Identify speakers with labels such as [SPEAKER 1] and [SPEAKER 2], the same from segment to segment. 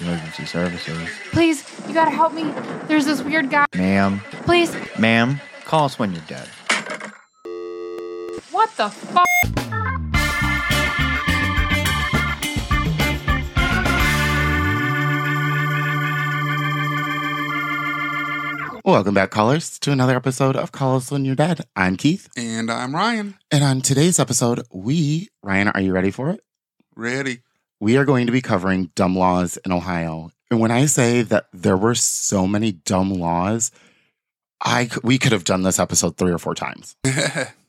[SPEAKER 1] Emergency services.
[SPEAKER 2] Please, you gotta help me. There's this weird guy.
[SPEAKER 1] Ma'am,
[SPEAKER 2] Please.
[SPEAKER 1] ma'am, call us when you're dead.
[SPEAKER 2] What the fuck?
[SPEAKER 3] Welcome back, callers, to another episode of Call Us When You're Dead. I'm Keith.
[SPEAKER 4] And I'm Ryan.
[SPEAKER 3] And on today's episode, we, Ryan, are you ready for it?
[SPEAKER 4] Ready.
[SPEAKER 3] We are going to be covering dumb laws in Ohio. And when I say that there were so many dumb laws, I we could have done this episode three or four times.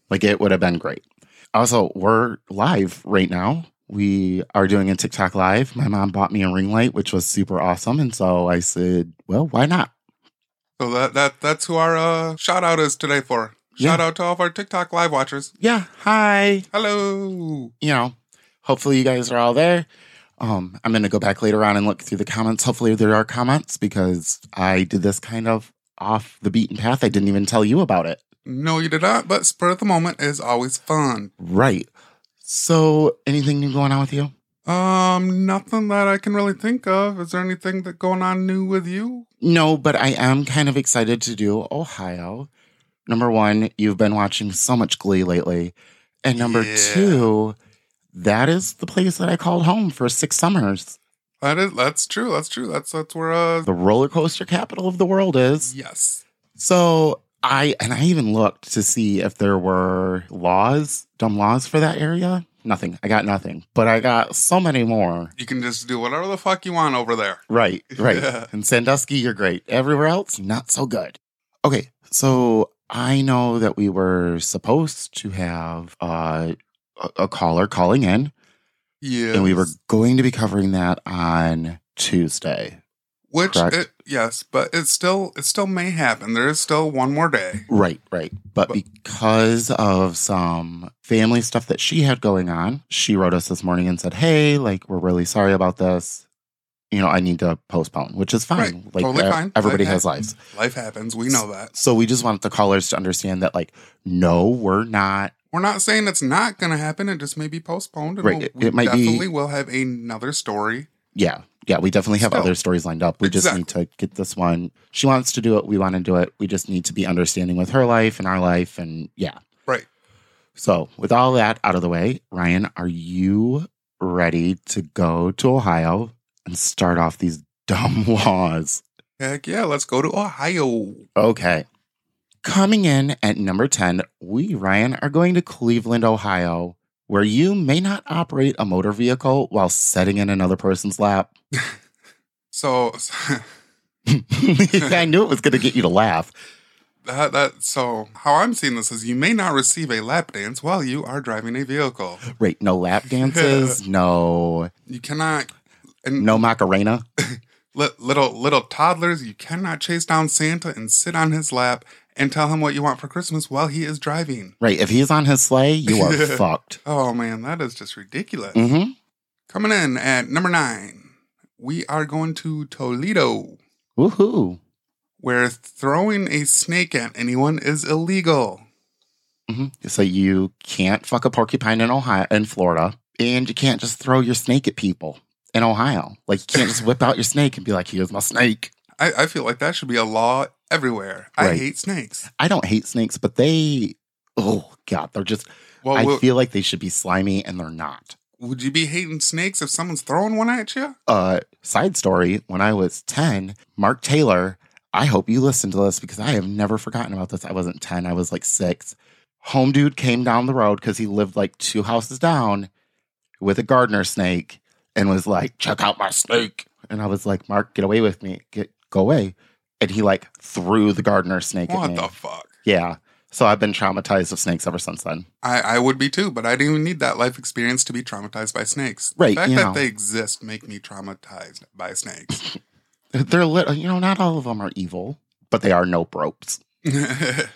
[SPEAKER 3] Like it would have been great. Also, we're live right now. We are doing a TikTok live. My mom bought me a ring light, which was super awesome. And so I said, well, why not?
[SPEAKER 4] so that that that's who our uh, shout out is today for.
[SPEAKER 3] Yeah.
[SPEAKER 4] Shout out to all of our TikTok live watchers.
[SPEAKER 3] Yeah. Hi.
[SPEAKER 4] Hello.
[SPEAKER 3] you know, hopefully you guys are all there. Um, I'm going to go back later on and look through the comments. Hopefully there are comments because I did this kind of off the beaten path. I didn't even tell you about it.
[SPEAKER 4] No, you did not, but spur of the moment is always fun.
[SPEAKER 3] Right. So, anything new going on with you?
[SPEAKER 4] Um, nothing that I can really think of. Is there anything that going on new with you?
[SPEAKER 3] No, but I am kind of excited to do Ohio. Number one, you've been watching so much Glee lately. And number
[SPEAKER 4] Yeah.
[SPEAKER 3] two, that is the place that I called home for six summers.
[SPEAKER 4] That is that's true. That's true. That's that's where uh
[SPEAKER 3] The roller coaster capital of the world is.
[SPEAKER 4] yes.
[SPEAKER 3] So I and I even looked to see if there were laws, dumb laws for that area. Nothing. I got nothing. But I got so many more.
[SPEAKER 4] You can just do whatever the fuck you want over there.
[SPEAKER 3] Right, right.
[SPEAKER 4] Yeah.
[SPEAKER 3] In Sandusky, you're great. Everywhere else, not so good. Okay, so I know that we were supposed to have uh, a, caller calling in,
[SPEAKER 4] Yeah.
[SPEAKER 3] and we were going to be covering that on Tuesday.
[SPEAKER 4] which it, yes, but it still it still may happen. There is still one more day.
[SPEAKER 3] Right, right. But
[SPEAKER 4] But-
[SPEAKER 3] because of some family stuff that she had going on, she wrote us this morning and said, Hey, like, we're really sorry about this. You know, I need to postpone, which is fine.
[SPEAKER 4] Right.
[SPEAKER 3] Like,
[SPEAKER 4] Totally fine.
[SPEAKER 3] everybody
[SPEAKER 4] Life
[SPEAKER 3] has
[SPEAKER 4] happens.
[SPEAKER 3] lives.
[SPEAKER 4] Life happens. We know that.
[SPEAKER 3] So we just want the callers to understand that, like, no, we're not.
[SPEAKER 4] We're not saying it's not going to happen. It just may be postponed.
[SPEAKER 3] Right.
[SPEAKER 4] we'll-
[SPEAKER 3] It-
[SPEAKER 4] we
[SPEAKER 3] it might be-
[SPEAKER 4] definitely will have another story.
[SPEAKER 3] Yeah. Yeah. We definitely have
[SPEAKER 4] Still.
[SPEAKER 3] other stories lined up. We just need to get this one. She wants to do it. We want to do it. We just need to be understanding with her life and our life. And yeah.
[SPEAKER 4] Right.
[SPEAKER 3] So, with all that out of the way, Ryan, are you ready to go to Ohio and start off these dumb laws?
[SPEAKER 4] Heck yeah, let's go to Ohio.
[SPEAKER 3] Okay. Coming in at number 10, we, Ryan, are going to Cleveland, Ohio, where you may not operate a motor vehicle while sitting in another person's lap.
[SPEAKER 4] So
[SPEAKER 3] I knew it was going to get you to laugh.
[SPEAKER 4] that that so how I'm seeing this is you may not receive a lap dance while you are driving a vehicle.
[SPEAKER 3] Right. No lap dances, no
[SPEAKER 4] You cannot and
[SPEAKER 3] no Macarena.
[SPEAKER 4] little little toddlers, you cannot chase down Santa and sit on his lap and tell him what you want for Christmas while he is driving.
[SPEAKER 3] Right. If he's on his sleigh, you are fucked.
[SPEAKER 4] Oh man, that is just ridiculous.
[SPEAKER 3] Mm-hmm.
[SPEAKER 4] Coming in at number nine, we are going to Toledo,
[SPEAKER 3] Woohoo.
[SPEAKER 4] where throwing a snake at anyone is illegal.
[SPEAKER 3] hmm So you can't fuck a porcupine in Ohio, in Florida, and you can't just throw your snake at people in Ohio. Like you can't just whip out your snake and be like, "Here's my snake."
[SPEAKER 4] I, I feel like that should be a law everywhere. I
[SPEAKER 3] Right.
[SPEAKER 4] hate snakes.
[SPEAKER 3] I don't hate snakes, but they, oh god, they're just.
[SPEAKER 4] Well,
[SPEAKER 3] I feel like they should be slimy, and they're not.
[SPEAKER 4] would you be hating snakes if someone's throwing one at you?
[SPEAKER 3] uh side story when i was 10 mark taylor i hope you listen to this because i have never forgotten about this i wasn't 10 i was like 6 home dude came down the road because he lived like two houses down with a gardener snake and was like check out my snake and i was like mark get away with me get go away and he like threw the gardener snake at me.
[SPEAKER 4] What the fuck?
[SPEAKER 3] yeah so i've been traumatized of snakes ever since then
[SPEAKER 4] I, I would be too, but I didn't even need that life experience to be traumatized by snakes.
[SPEAKER 3] Right,
[SPEAKER 4] The fact that
[SPEAKER 3] know.
[SPEAKER 4] they exist make me traumatized by snakes.
[SPEAKER 3] they're lit you know not all of them are evil but they are nope ropes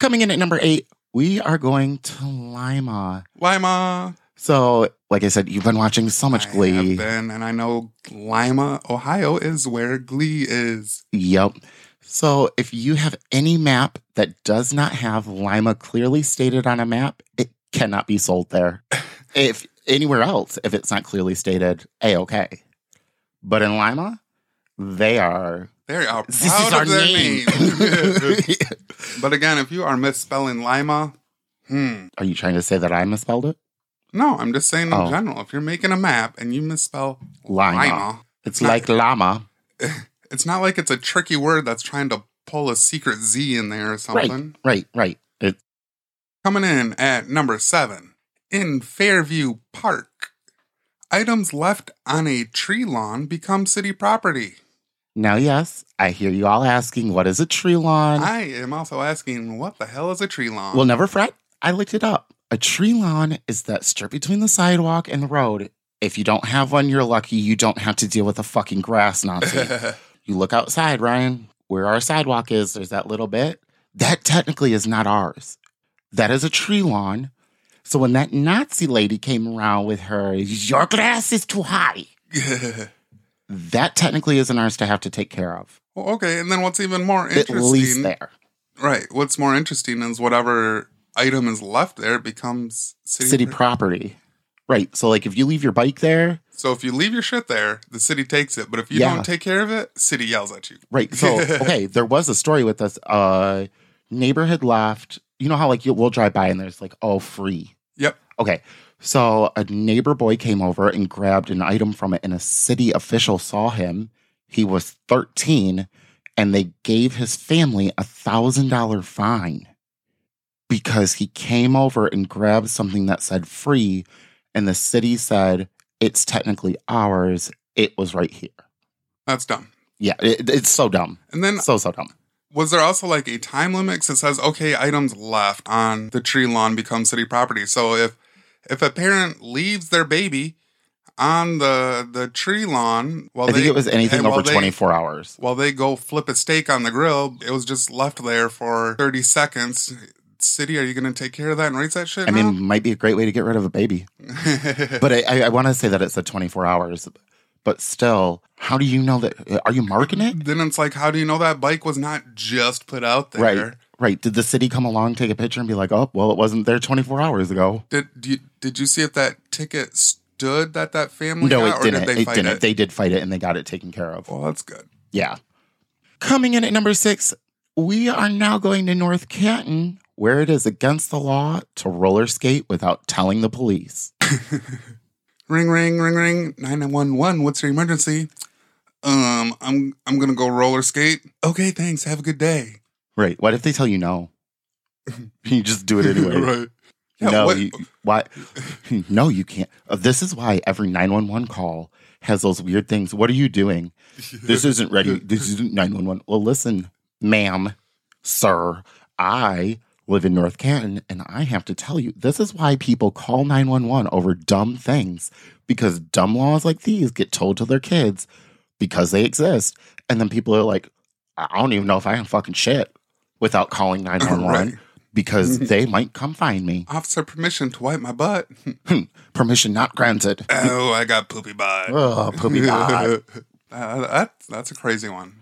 [SPEAKER 3] Coming in at number eight, we are going to Lima.
[SPEAKER 4] Lima.
[SPEAKER 3] So, like I said, you've been watching so much
[SPEAKER 4] I
[SPEAKER 3] Glee.
[SPEAKER 4] been, and I know Lima, Ohio is where Glee is.
[SPEAKER 3] Yep. So, if you have any map that does not have Lima clearly stated on a map, it cannot be sold there. if anywhere else, if it's not clearly stated, a okay. But in Lima, they are.
[SPEAKER 4] They are
[SPEAKER 3] This is
[SPEAKER 4] proud
[SPEAKER 3] our
[SPEAKER 4] their
[SPEAKER 3] name.
[SPEAKER 4] name. but again, if you are misspelling Lima, hmm.
[SPEAKER 3] are you trying to say that I misspelled it?
[SPEAKER 4] No, I'm just saying in
[SPEAKER 3] Oh.
[SPEAKER 4] general. If you're making a map and you misspell
[SPEAKER 3] Lima.
[SPEAKER 4] Lima,
[SPEAKER 3] It's like llama.
[SPEAKER 4] it's not like it's a tricky word that's trying to pull a secret Z in there or something.
[SPEAKER 3] Right, right. It,
[SPEAKER 4] Coming in at number seven in Fairview Park, items left on a tree lawn become city property.
[SPEAKER 3] now, yes, I hear you all asking, what is a tree lawn?
[SPEAKER 4] I am also asking, what the hell is a tree lawn?
[SPEAKER 3] Well, never fret. I looked it up. A tree lawn is that strip between the sidewalk and the road. If you don't have one, you're lucky you don't have to deal with a fucking grass Nazi. you look outside, Ryan, where our sidewalk is, there's that little bit. That technically is not ours. That is a tree lawn. So when that Nazi lady came around with her, your grass is too high, that technically isn't ours to have to take care of.
[SPEAKER 4] well, okay, and then what's even more
[SPEAKER 3] At least
[SPEAKER 4] interesting?
[SPEAKER 3] there.
[SPEAKER 4] Right. What's more interesting is whatever item is left there it becomes city.
[SPEAKER 3] City property. Right. So, like, if you leave your bike there,
[SPEAKER 4] so if you leave your shit there, the city takes it. But if you
[SPEAKER 3] Yeah.
[SPEAKER 4] don't take care of it, city yells at you.
[SPEAKER 3] Right. So, okay, there was a story with this. Uh, neighbor had left. You know how like you, we'll drive by and there's like oh free.
[SPEAKER 4] Yep.
[SPEAKER 3] Okay. So a neighbor boy came over and grabbed an item from it, and a city official saw him. He was 13, and they gave his family a thousand dollar fine because he came over and grabbed something that said free, and the city said it's technically ours. It was right here.
[SPEAKER 4] That's dumb.
[SPEAKER 3] Yeah, it, it's so dumb.
[SPEAKER 4] And then
[SPEAKER 3] So so dumb.
[SPEAKER 4] was there also like a time limit? 'Cause it says okay, items left on the tree lawn become city property. So if if a parent leaves their baby on the the tree lawn, while
[SPEAKER 3] I think
[SPEAKER 4] they,
[SPEAKER 3] it was anything over
[SPEAKER 4] they-
[SPEAKER 3] 24 hours.
[SPEAKER 4] While they go flip a steak on the grill, it was just left there for thirty seconds. City, are you going to take care of that and raise that shit?
[SPEAKER 3] I mean, might be a great way to get rid of a baby. But I, I, I want to say that it said 24 hours. But still, how do you know that? Uh, are you marking it?
[SPEAKER 4] then it's like, how do you know that bike was not just put out there?
[SPEAKER 3] Right. Right. Did the city come along, take a picture, and be like, oh, well, it wasn't there 24 hours ago?
[SPEAKER 4] Did you, did you see if that ticket stood that that family
[SPEAKER 3] No,
[SPEAKER 4] got,
[SPEAKER 3] it didn't.
[SPEAKER 4] did they
[SPEAKER 3] it didn't.
[SPEAKER 4] it?
[SPEAKER 3] They did fight it and they got it taken care of.
[SPEAKER 4] well, that's good.
[SPEAKER 3] Yeah. Coming in at number six, we are now going to North Canton, where it is against the law to roller skate without telling the police.
[SPEAKER 4] Ring, ring, ring, ring. Nine one one. What's your emergency? Um, I'm I'm gonna go roller skate. Okay, thanks. Have a good day.
[SPEAKER 3] Right. What if they tell you no? you just do it anyway.
[SPEAKER 4] right. Yeah,
[SPEAKER 3] no,
[SPEAKER 4] what-
[SPEAKER 3] you, why? No, you can't. Uh, this is why every 911 call has those weird things. What are you doing? This isn't ready. This isn't 911. Well, listen, ma'am, sir, I live in North Canton and I have to tell you, this is why people call 911 over dumb things because dumb laws like these get told to their kids because they exist. And then people are like, I don't even know if I can fucking shit without calling 911
[SPEAKER 4] Right.
[SPEAKER 3] because they might come find me.
[SPEAKER 4] Officer permission to wipe my butt.
[SPEAKER 3] Permission not granted.
[SPEAKER 4] oh, I got poopy butt.
[SPEAKER 3] Oh, poopy God.
[SPEAKER 4] Uh, that, that's a crazy one.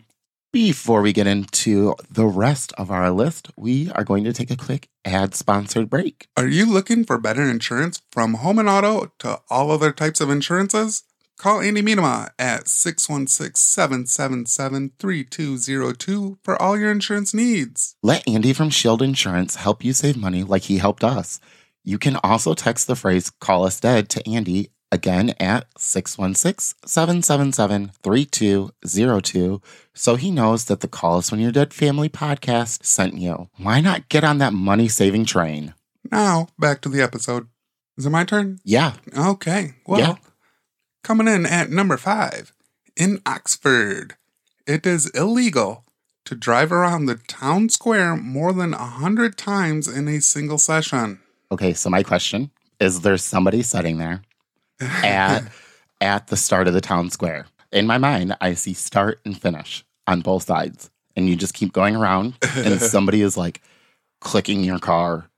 [SPEAKER 3] Before we get into the rest of our list, we are going to take a quick ad sponsored break.
[SPEAKER 4] Are you looking for better insurance from home and auto to all other types of insurances? Call Andy Miedema at 616-777-3202 for all your insurance needs.
[SPEAKER 3] Let Andy from Shield Insurance help you save money like he helped us. You can also text the phrase call us dead to Andy again at 616 777 3202 so he knows that the Call Us When You're Dead family podcast sent you. Why not get on that money saving train?
[SPEAKER 4] Now, back to the episode. Is it my turn?
[SPEAKER 3] Yeah.
[SPEAKER 4] Okay. Well,
[SPEAKER 3] Yeah.
[SPEAKER 4] coming in at number five in Oxford, it is illegal to drive around the town square more than a hundred times in a single session.
[SPEAKER 3] Okay, so my question is there somebody sitting there at at the start of the town square? In my mind, I see start and finish on both sides. And you just keep going around and somebody is like clicking your car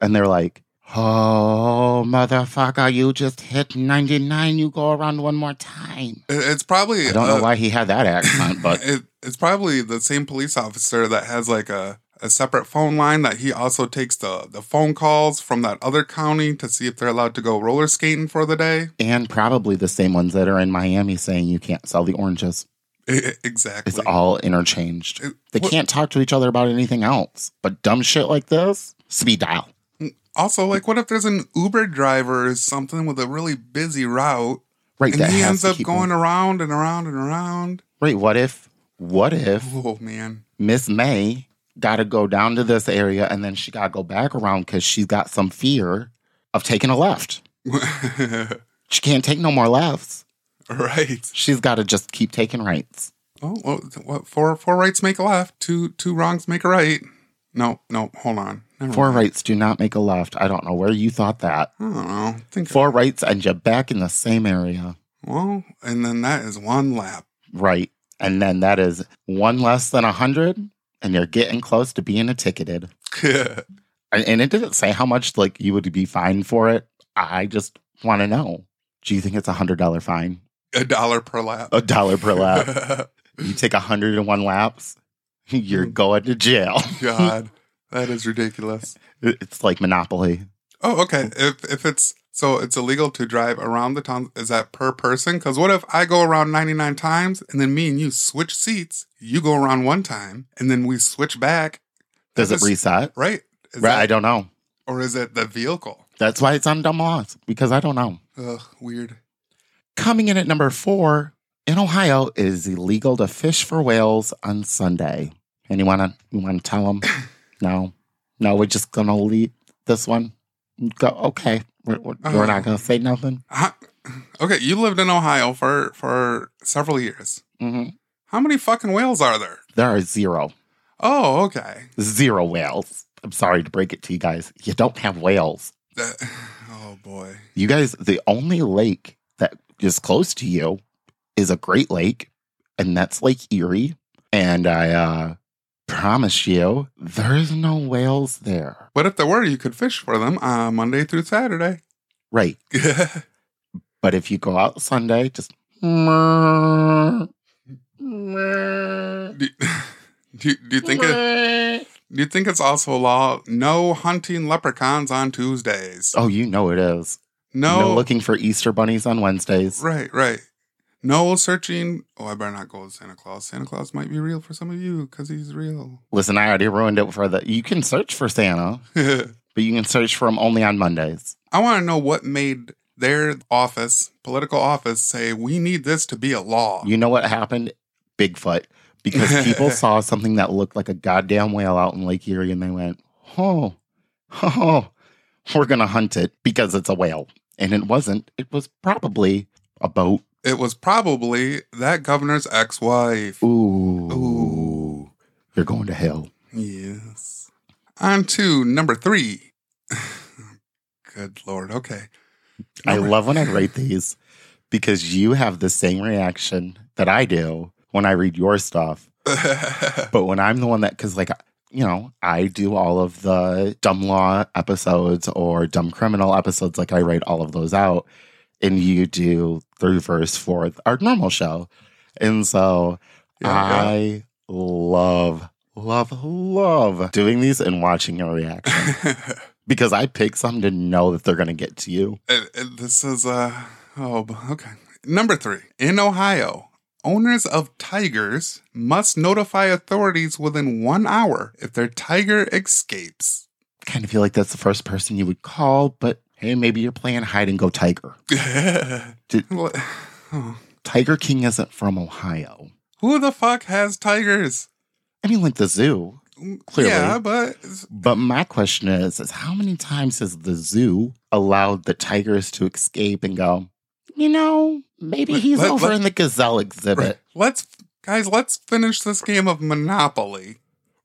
[SPEAKER 3] and they're like, Oh motherfucker, you just hit 99, you go around one more time.
[SPEAKER 4] It's probably
[SPEAKER 3] I don't know
[SPEAKER 4] uh,
[SPEAKER 3] why he had that accent, but
[SPEAKER 4] it, it's probably the same police officer that has like a, a separate phone line that he also takes the, the phone calls from that other county to see if they're allowed to go roller skating for the day.
[SPEAKER 3] And probably the same ones that are in Miami saying you can't sell the oranges.
[SPEAKER 4] exactly.
[SPEAKER 3] It's all interchanged.
[SPEAKER 4] It-
[SPEAKER 3] They
[SPEAKER 4] what-
[SPEAKER 3] can't talk to each other about anything else. But dumb shit like this, speed dial.
[SPEAKER 4] Mm, also, like, what if there's an Uber driver or something with a really busy route
[SPEAKER 3] Right.
[SPEAKER 4] and he ends up going around and around and around?
[SPEAKER 3] Right. What if, what if
[SPEAKER 4] Oh, man.
[SPEAKER 3] Miss May got to go down to this area and then she got to go back around because she's got some fear of taking a left. She can't take no more lefts.
[SPEAKER 4] right.
[SPEAKER 3] She's got to just keep taking rights.
[SPEAKER 4] Oh, well, what, four, four rights make a left, two, two wrongs make a right. No, no, hold on. Never
[SPEAKER 3] Four
[SPEAKER 4] mind.
[SPEAKER 3] rights do not make a left. I don't know where you thought that.
[SPEAKER 4] I don't know. Think
[SPEAKER 3] Four rights and you're back in the same area.
[SPEAKER 4] Well, and then that is one lap.
[SPEAKER 3] Right. And then that is one less than a hundred, and you're getting close to being a ticketed. And and it didn't say how much like you would be fined for it. I just want to know. Do you think it's a hundred dollar fine?
[SPEAKER 4] A dollar per lap.
[SPEAKER 3] A dollar per lap. you take a hundred and one laps, you're mm. going to jail.
[SPEAKER 4] God, that is ridiculous.
[SPEAKER 3] It's like Monopoly.
[SPEAKER 4] Oh, okay. If if it's so, it's illegal to drive around the town. Is that per person? Because what if I go around ninety nine times and then me and you switch seats? You go around one time and then we switch back.
[SPEAKER 3] Does it reset?
[SPEAKER 4] Right? Is
[SPEAKER 3] Right.
[SPEAKER 4] that-
[SPEAKER 3] I don't know.
[SPEAKER 4] or is it the vehicle?
[SPEAKER 3] That's why it's on dumb laws because I don't know.
[SPEAKER 4] Ugh, weird.
[SPEAKER 3] Coming in at number four in Ohio, it is illegal to fish for whales on Sunday. Anyone you wanna tell them? no, no, we're just gonna leave this one. Go okay. We're, we're, we're not gonna say nothing.
[SPEAKER 4] Okay, you lived in Ohio for for several years.
[SPEAKER 3] hmm
[SPEAKER 4] How many fucking whales are there?
[SPEAKER 3] There are zero,
[SPEAKER 4] Oh, okay.
[SPEAKER 3] zero whales. I'm sorry to break it to you guys. You don't have whales.
[SPEAKER 4] That- oh boy.
[SPEAKER 3] You guys, the only lake that is close to you is a Great Lake, and that's Lake Erie. And I uh, promise you, there's no whales there.
[SPEAKER 4] But if there were, you could fish for them uh, Monday through Saturday.
[SPEAKER 3] Right.
[SPEAKER 4] do,
[SPEAKER 3] But if you go out Sunday, just.
[SPEAKER 4] do, do you think it, do you think it's also a law? No hunting leprechauns on Tuesdays.
[SPEAKER 3] Oh, you know it is.
[SPEAKER 4] no,
[SPEAKER 3] No looking for Easter bunnies on Wednesdays.
[SPEAKER 4] right, right. No searching. Oh, I better not go with Santa Claus. Santa Claus might be real for some of you because he's real.
[SPEAKER 3] Listen, I already ruined it for the. You can search for Santa, but you can search for him only on Mondays.
[SPEAKER 4] I want to know what made their office, political office, say we need this to be a law.
[SPEAKER 3] You know what happened? Bigfoot. Because people saw something that looked like a goddamn whale out in Lake Erie and they went, oh, oh, we're going to hunt it because it's a whale. And it wasn't. It was probably a boat.
[SPEAKER 4] It was probably that governor's ex-wife.
[SPEAKER 3] Ooh.
[SPEAKER 4] Ooh.
[SPEAKER 3] You're going to hell.
[SPEAKER 4] Yes. On to number three. Good lord. Okay.
[SPEAKER 3] I love when I write these because you have the same reaction that I do when I read your stuff. But when I'm the one that, because like, you know, I do all of the dumb law episodes or dumb criminal episodes, like I write all of those out, and you do the reverse for our normal show. And so
[SPEAKER 4] Yeah,
[SPEAKER 3] I love, love, love doing these and watching your reaction because I pick some to know that they're going to get to you.
[SPEAKER 4] Uh, this is uh oh okay. Number three. In Ohio, owners of tigers must notify authorities within one hour if their tiger escapes.
[SPEAKER 3] Kind of feel like that's the first person you would call, but hey, maybe you're playing hide and go tiger. Did-
[SPEAKER 4] What- oh.
[SPEAKER 3] Tiger King isn't from Ohio.
[SPEAKER 4] Who the fuck has tigers?
[SPEAKER 3] I mean, like the zoo. Mm, clearly.
[SPEAKER 4] Yeah, but
[SPEAKER 3] But my question is, is how many times has the zoo allowed the tigers to escape and go, you know, maybe he's
[SPEAKER 4] let-
[SPEAKER 3] over
[SPEAKER 4] let-
[SPEAKER 3] in the gazelle exhibit.
[SPEAKER 4] let's guys, let's finish this game of Monopoly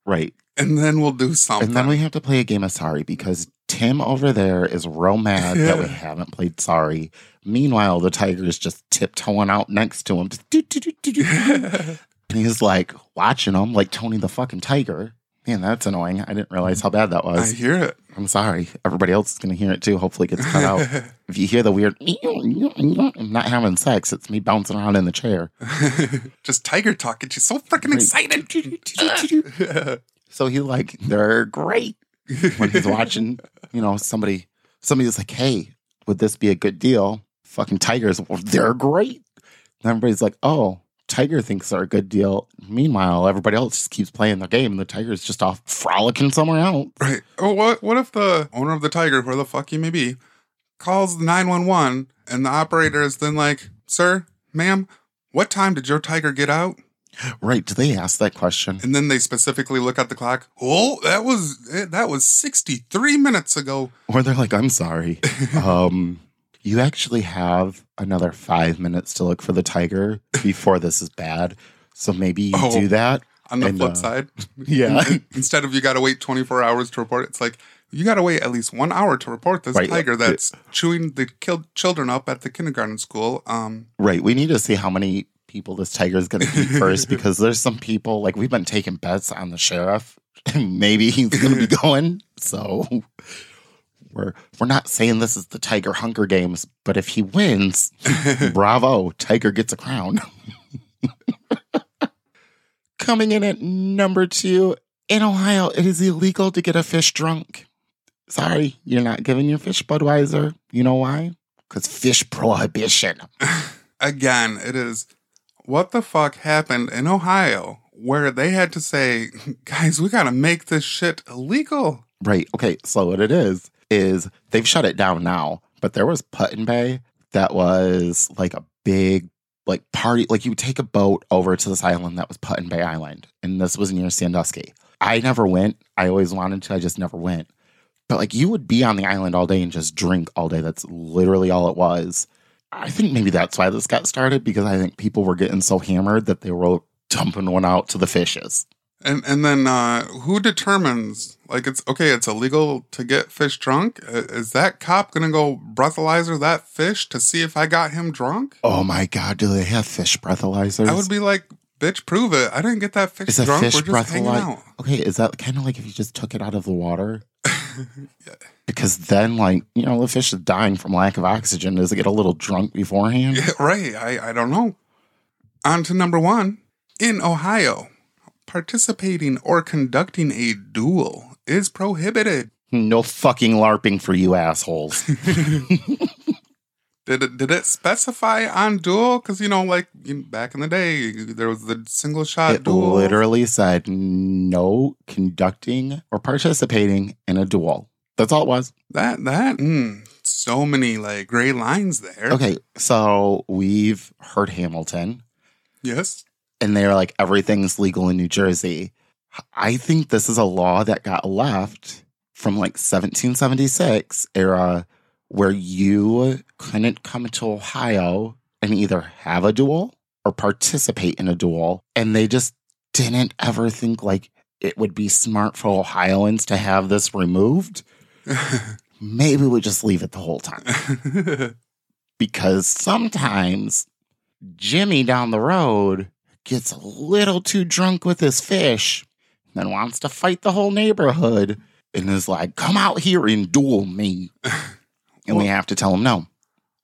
[SPEAKER 3] Right.
[SPEAKER 4] and then we'll do something.
[SPEAKER 3] And then we have to play a game of sorry because Tim over there is real mad that we haven't played sorry. Meanwhile, the tiger is just tiptoeing out next to him. Just do, do, do, do, do. And he's like watching him like Tony the fucking tiger. Man, that's annoying. I didn't realize how bad that was.
[SPEAKER 4] I hear it.
[SPEAKER 3] I'm sorry. Everybody else is going to hear it too. Hopefully, it gets cut out. If you hear the weird, I'm not having sex. It's me bouncing around in the chair.
[SPEAKER 4] Just tiger talking. She's so freaking excited.
[SPEAKER 3] So he like, they're great when he's watching, you know, somebody, somebody's like, hey, would this be a good deal? Fucking tigers, well, they're great. And everybody's like, oh, Tiger thinks they're a good deal. Meanwhile, everybody else just keeps playing their game and the Tiger's just off frolicking somewhere else.
[SPEAKER 4] Right. Oh, what what if the owner of the tiger, where the fuck he may be, calls the nine one one and the operator is then like, "Sir, ma'am, what time did your tiger get out?"
[SPEAKER 3] Right. Do they ask that question?
[SPEAKER 4] And then they specifically look at the clock. Oh, that was that was sixty three minutes ago.
[SPEAKER 3] Or they're like, I'm sorry. um, you actually have another five minutes to look for the tiger before this is bad. So maybe you
[SPEAKER 4] Oh.
[SPEAKER 3] do that.
[SPEAKER 4] On the
[SPEAKER 3] And,
[SPEAKER 4] flip
[SPEAKER 3] uh,
[SPEAKER 4] side,
[SPEAKER 3] Yeah.
[SPEAKER 4] instead of you got to wait twenty four hours to report, it's like you got to wait at least one hour to report this
[SPEAKER 3] Right.
[SPEAKER 4] tiger that's chewing the killed children up at the kindergarten school. Um,
[SPEAKER 3] Right. We need to see how many people this tiger is going to eat first because there's some people, like, we've been taking bets on the sheriff. and Maybe he's going to be going. So we're, we're not saying this is the Tiger Hunger Games, but if he wins, bravo, Tiger gets a crown. Coming in at number two, in Ohio, it is illegal to get a fish drunk. Sorry, you're not giving your fish Budweiser. You know why? Because fish prohibition.
[SPEAKER 4] again, it is what the fuck happened in Ohio where they had to say, guys, we got to make this shit illegal.
[SPEAKER 3] Right. Okay. So what it is is they've shut it down now, but there was Put in Bay that was like a big like party. Like you would take a boat over to this island that was Put in Bay Island, and this was near Sandusky. I never went. I always wanted to. I just never went. But like you would be on the island all day and just drink all day. That's literally all it was. I think maybe that's why this got started because I think people were getting so hammered that they were dumping one out to the fishes.
[SPEAKER 4] And and then uh, who determines like it's okay, it's illegal to get fish drunk? Is that cop gonna go breathalyzer that fish to see if I got him drunk?
[SPEAKER 3] Oh my god, do they have fish breathalyzers?
[SPEAKER 4] I would be like, bitch, prove it. I didn't get that fish
[SPEAKER 3] Is a
[SPEAKER 4] drunk.
[SPEAKER 3] fish
[SPEAKER 4] We're just hanging out.
[SPEAKER 3] Okay, is that kind of like if you just took it out of the water? Because then, like, you know, the fish is dying from lack of oxygen. Does it get a little drunk beforehand?
[SPEAKER 4] Yeah, right. I, I don't know. On to number one. In Ohio, participating or conducting a duel is prohibited.
[SPEAKER 3] No fucking LARPing for you assholes.
[SPEAKER 4] Did it, did it specify on duel? Because, you know, like back in the day, there was the single shot
[SPEAKER 3] it
[SPEAKER 4] duel.
[SPEAKER 3] literally said no conducting or participating in a duel. That's all it was.
[SPEAKER 4] That, that, mm, so many like gray lines there.
[SPEAKER 3] Okay, so we've heard Hamilton,
[SPEAKER 4] Yes.
[SPEAKER 3] and they're like, everything's legal in New Jersey. I think this is a law that got left from like 1776 era where you couldn't come to Ohio and either have a duel or participate in a duel. And they just didn't ever think like it would be smart for Ohioans to have this removed. Maybe we just leave it the whole time because sometimes Jimmy down the road gets a little too drunk with his fish, and wants to fight the whole neighborhood, and is like, "Come out here and duel me," and we have to tell them no.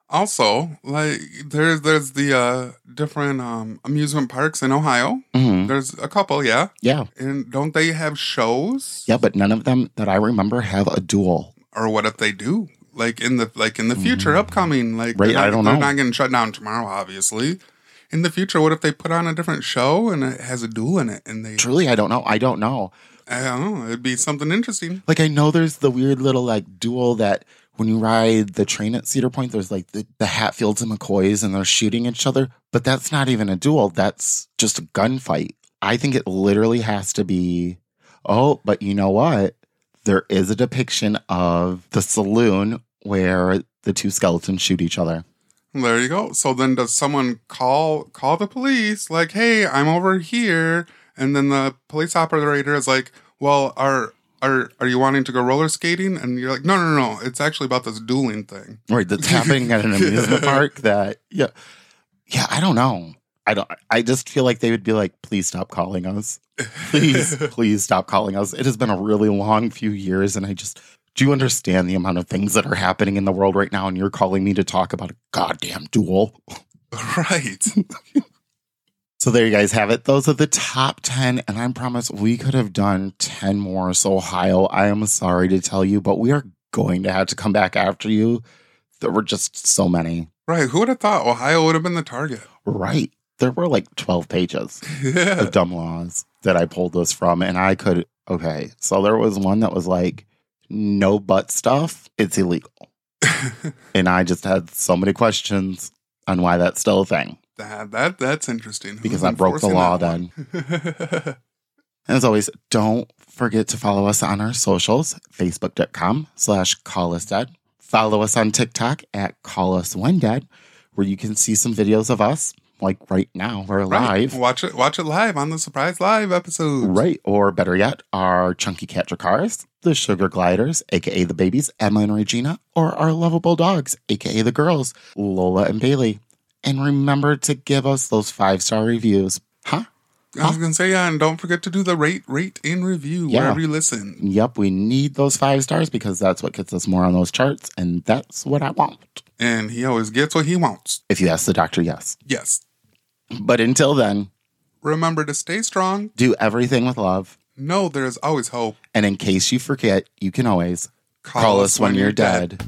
[SPEAKER 4] also, like there's there's the uh different um amusement parks in Ohio.
[SPEAKER 3] Mhm.
[SPEAKER 4] There's a couple, yeah.
[SPEAKER 3] Yeah,
[SPEAKER 4] And don't they have shows?
[SPEAKER 3] yeah, but none of them that I remember have a duel.
[SPEAKER 4] Or what if they do? Like in the like in the future, upcoming, like.
[SPEAKER 3] Right,
[SPEAKER 4] not,
[SPEAKER 3] I don't know.
[SPEAKER 4] they're not getting shut down tomorrow, obviously. In the future, what if they put on a different show and it has a duel in it? And they,
[SPEAKER 3] Truly, I don't know. I don't know.
[SPEAKER 4] I don't know, it'd be something interesting.
[SPEAKER 3] Like I know there's the weird little like duel that when you ride the train at Cedar Point, there's like the, the Hatfields and McCoys and they're shooting each other, but that's not even a duel. That's just a gunfight. I think it literally has to be, oh, but you know what? There is a depiction of the saloon where the two skeletons shoot each other.
[SPEAKER 4] There you go. So then, does someone call call the police? Like, hey, I'm over here, and then the police operator is like, well, are are are you wanting to go roller skating? And you're like, no, no, no, it's actually about this dueling thing.
[SPEAKER 3] Right. That's happening at an amusement park that, yeah. Yeah. I don't know. I don't, I just feel like they would be like, please stop calling us. Please, please stop calling us. It has been a really long few years. And I just, do you understand the amount of things that are happening in the world right now? And you're calling me to talk about a goddamn duel.
[SPEAKER 4] Right.
[SPEAKER 3] So there you guys have it. Those are the top 10. And I promise we could have done 10 more. So, Ohio, I am sorry to tell you, but we are going to have to come back after you. There were just so many.
[SPEAKER 4] Right. Who would have thought Ohio would have been the target?
[SPEAKER 3] Right. There were like 12 pages
[SPEAKER 4] Yeah.
[SPEAKER 3] of dumb laws that I pulled this from. And I could, okay. So there was one that was like, no butt stuff, it's illegal. and I just had so many questions on why that's still a thing.
[SPEAKER 4] That, that that's interesting.
[SPEAKER 3] Because
[SPEAKER 4] Who's
[SPEAKER 3] I broke the law
[SPEAKER 4] then.
[SPEAKER 3] And as always, don't forget to follow us on our socials, facebook.com slash call us dead. Follow us on TikTok at call us when dead, where you can see some videos of us, like right now, we're
[SPEAKER 4] Right.
[SPEAKER 3] live.
[SPEAKER 4] Watch it. Watch it live on the surprise live episode.
[SPEAKER 3] Right. Or better yet, our chunky catcher cars, the sugar gliders, aka the babies, Emma and Regina, or our lovable dogs, aka the girls, Lola and Bailey. And remember to give us those five star reviews. Huh?
[SPEAKER 4] I was gonna say yeah, and don't forget to do the rate, rate, and review
[SPEAKER 3] Yeah.
[SPEAKER 4] wherever you listen.
[SPEAKER 3] Yep, we need those five stars because that's what gets us more on those charts, and that's what I want.
[SPEAKER 4] And he always gets what he wants.
[SPEAKER 3] If you ask the doctor, yes.
[SPEAKER 4] Yes.
[SPEAKER 3] But until then,
[SPEAKER 4] Remember to stay strong.
[SPEAKER 3] do everything with love.
[SPEAKER 4] No, there is always hope.
[SPEAKER 3] And in case you forget, you can always call, us when, you're dead.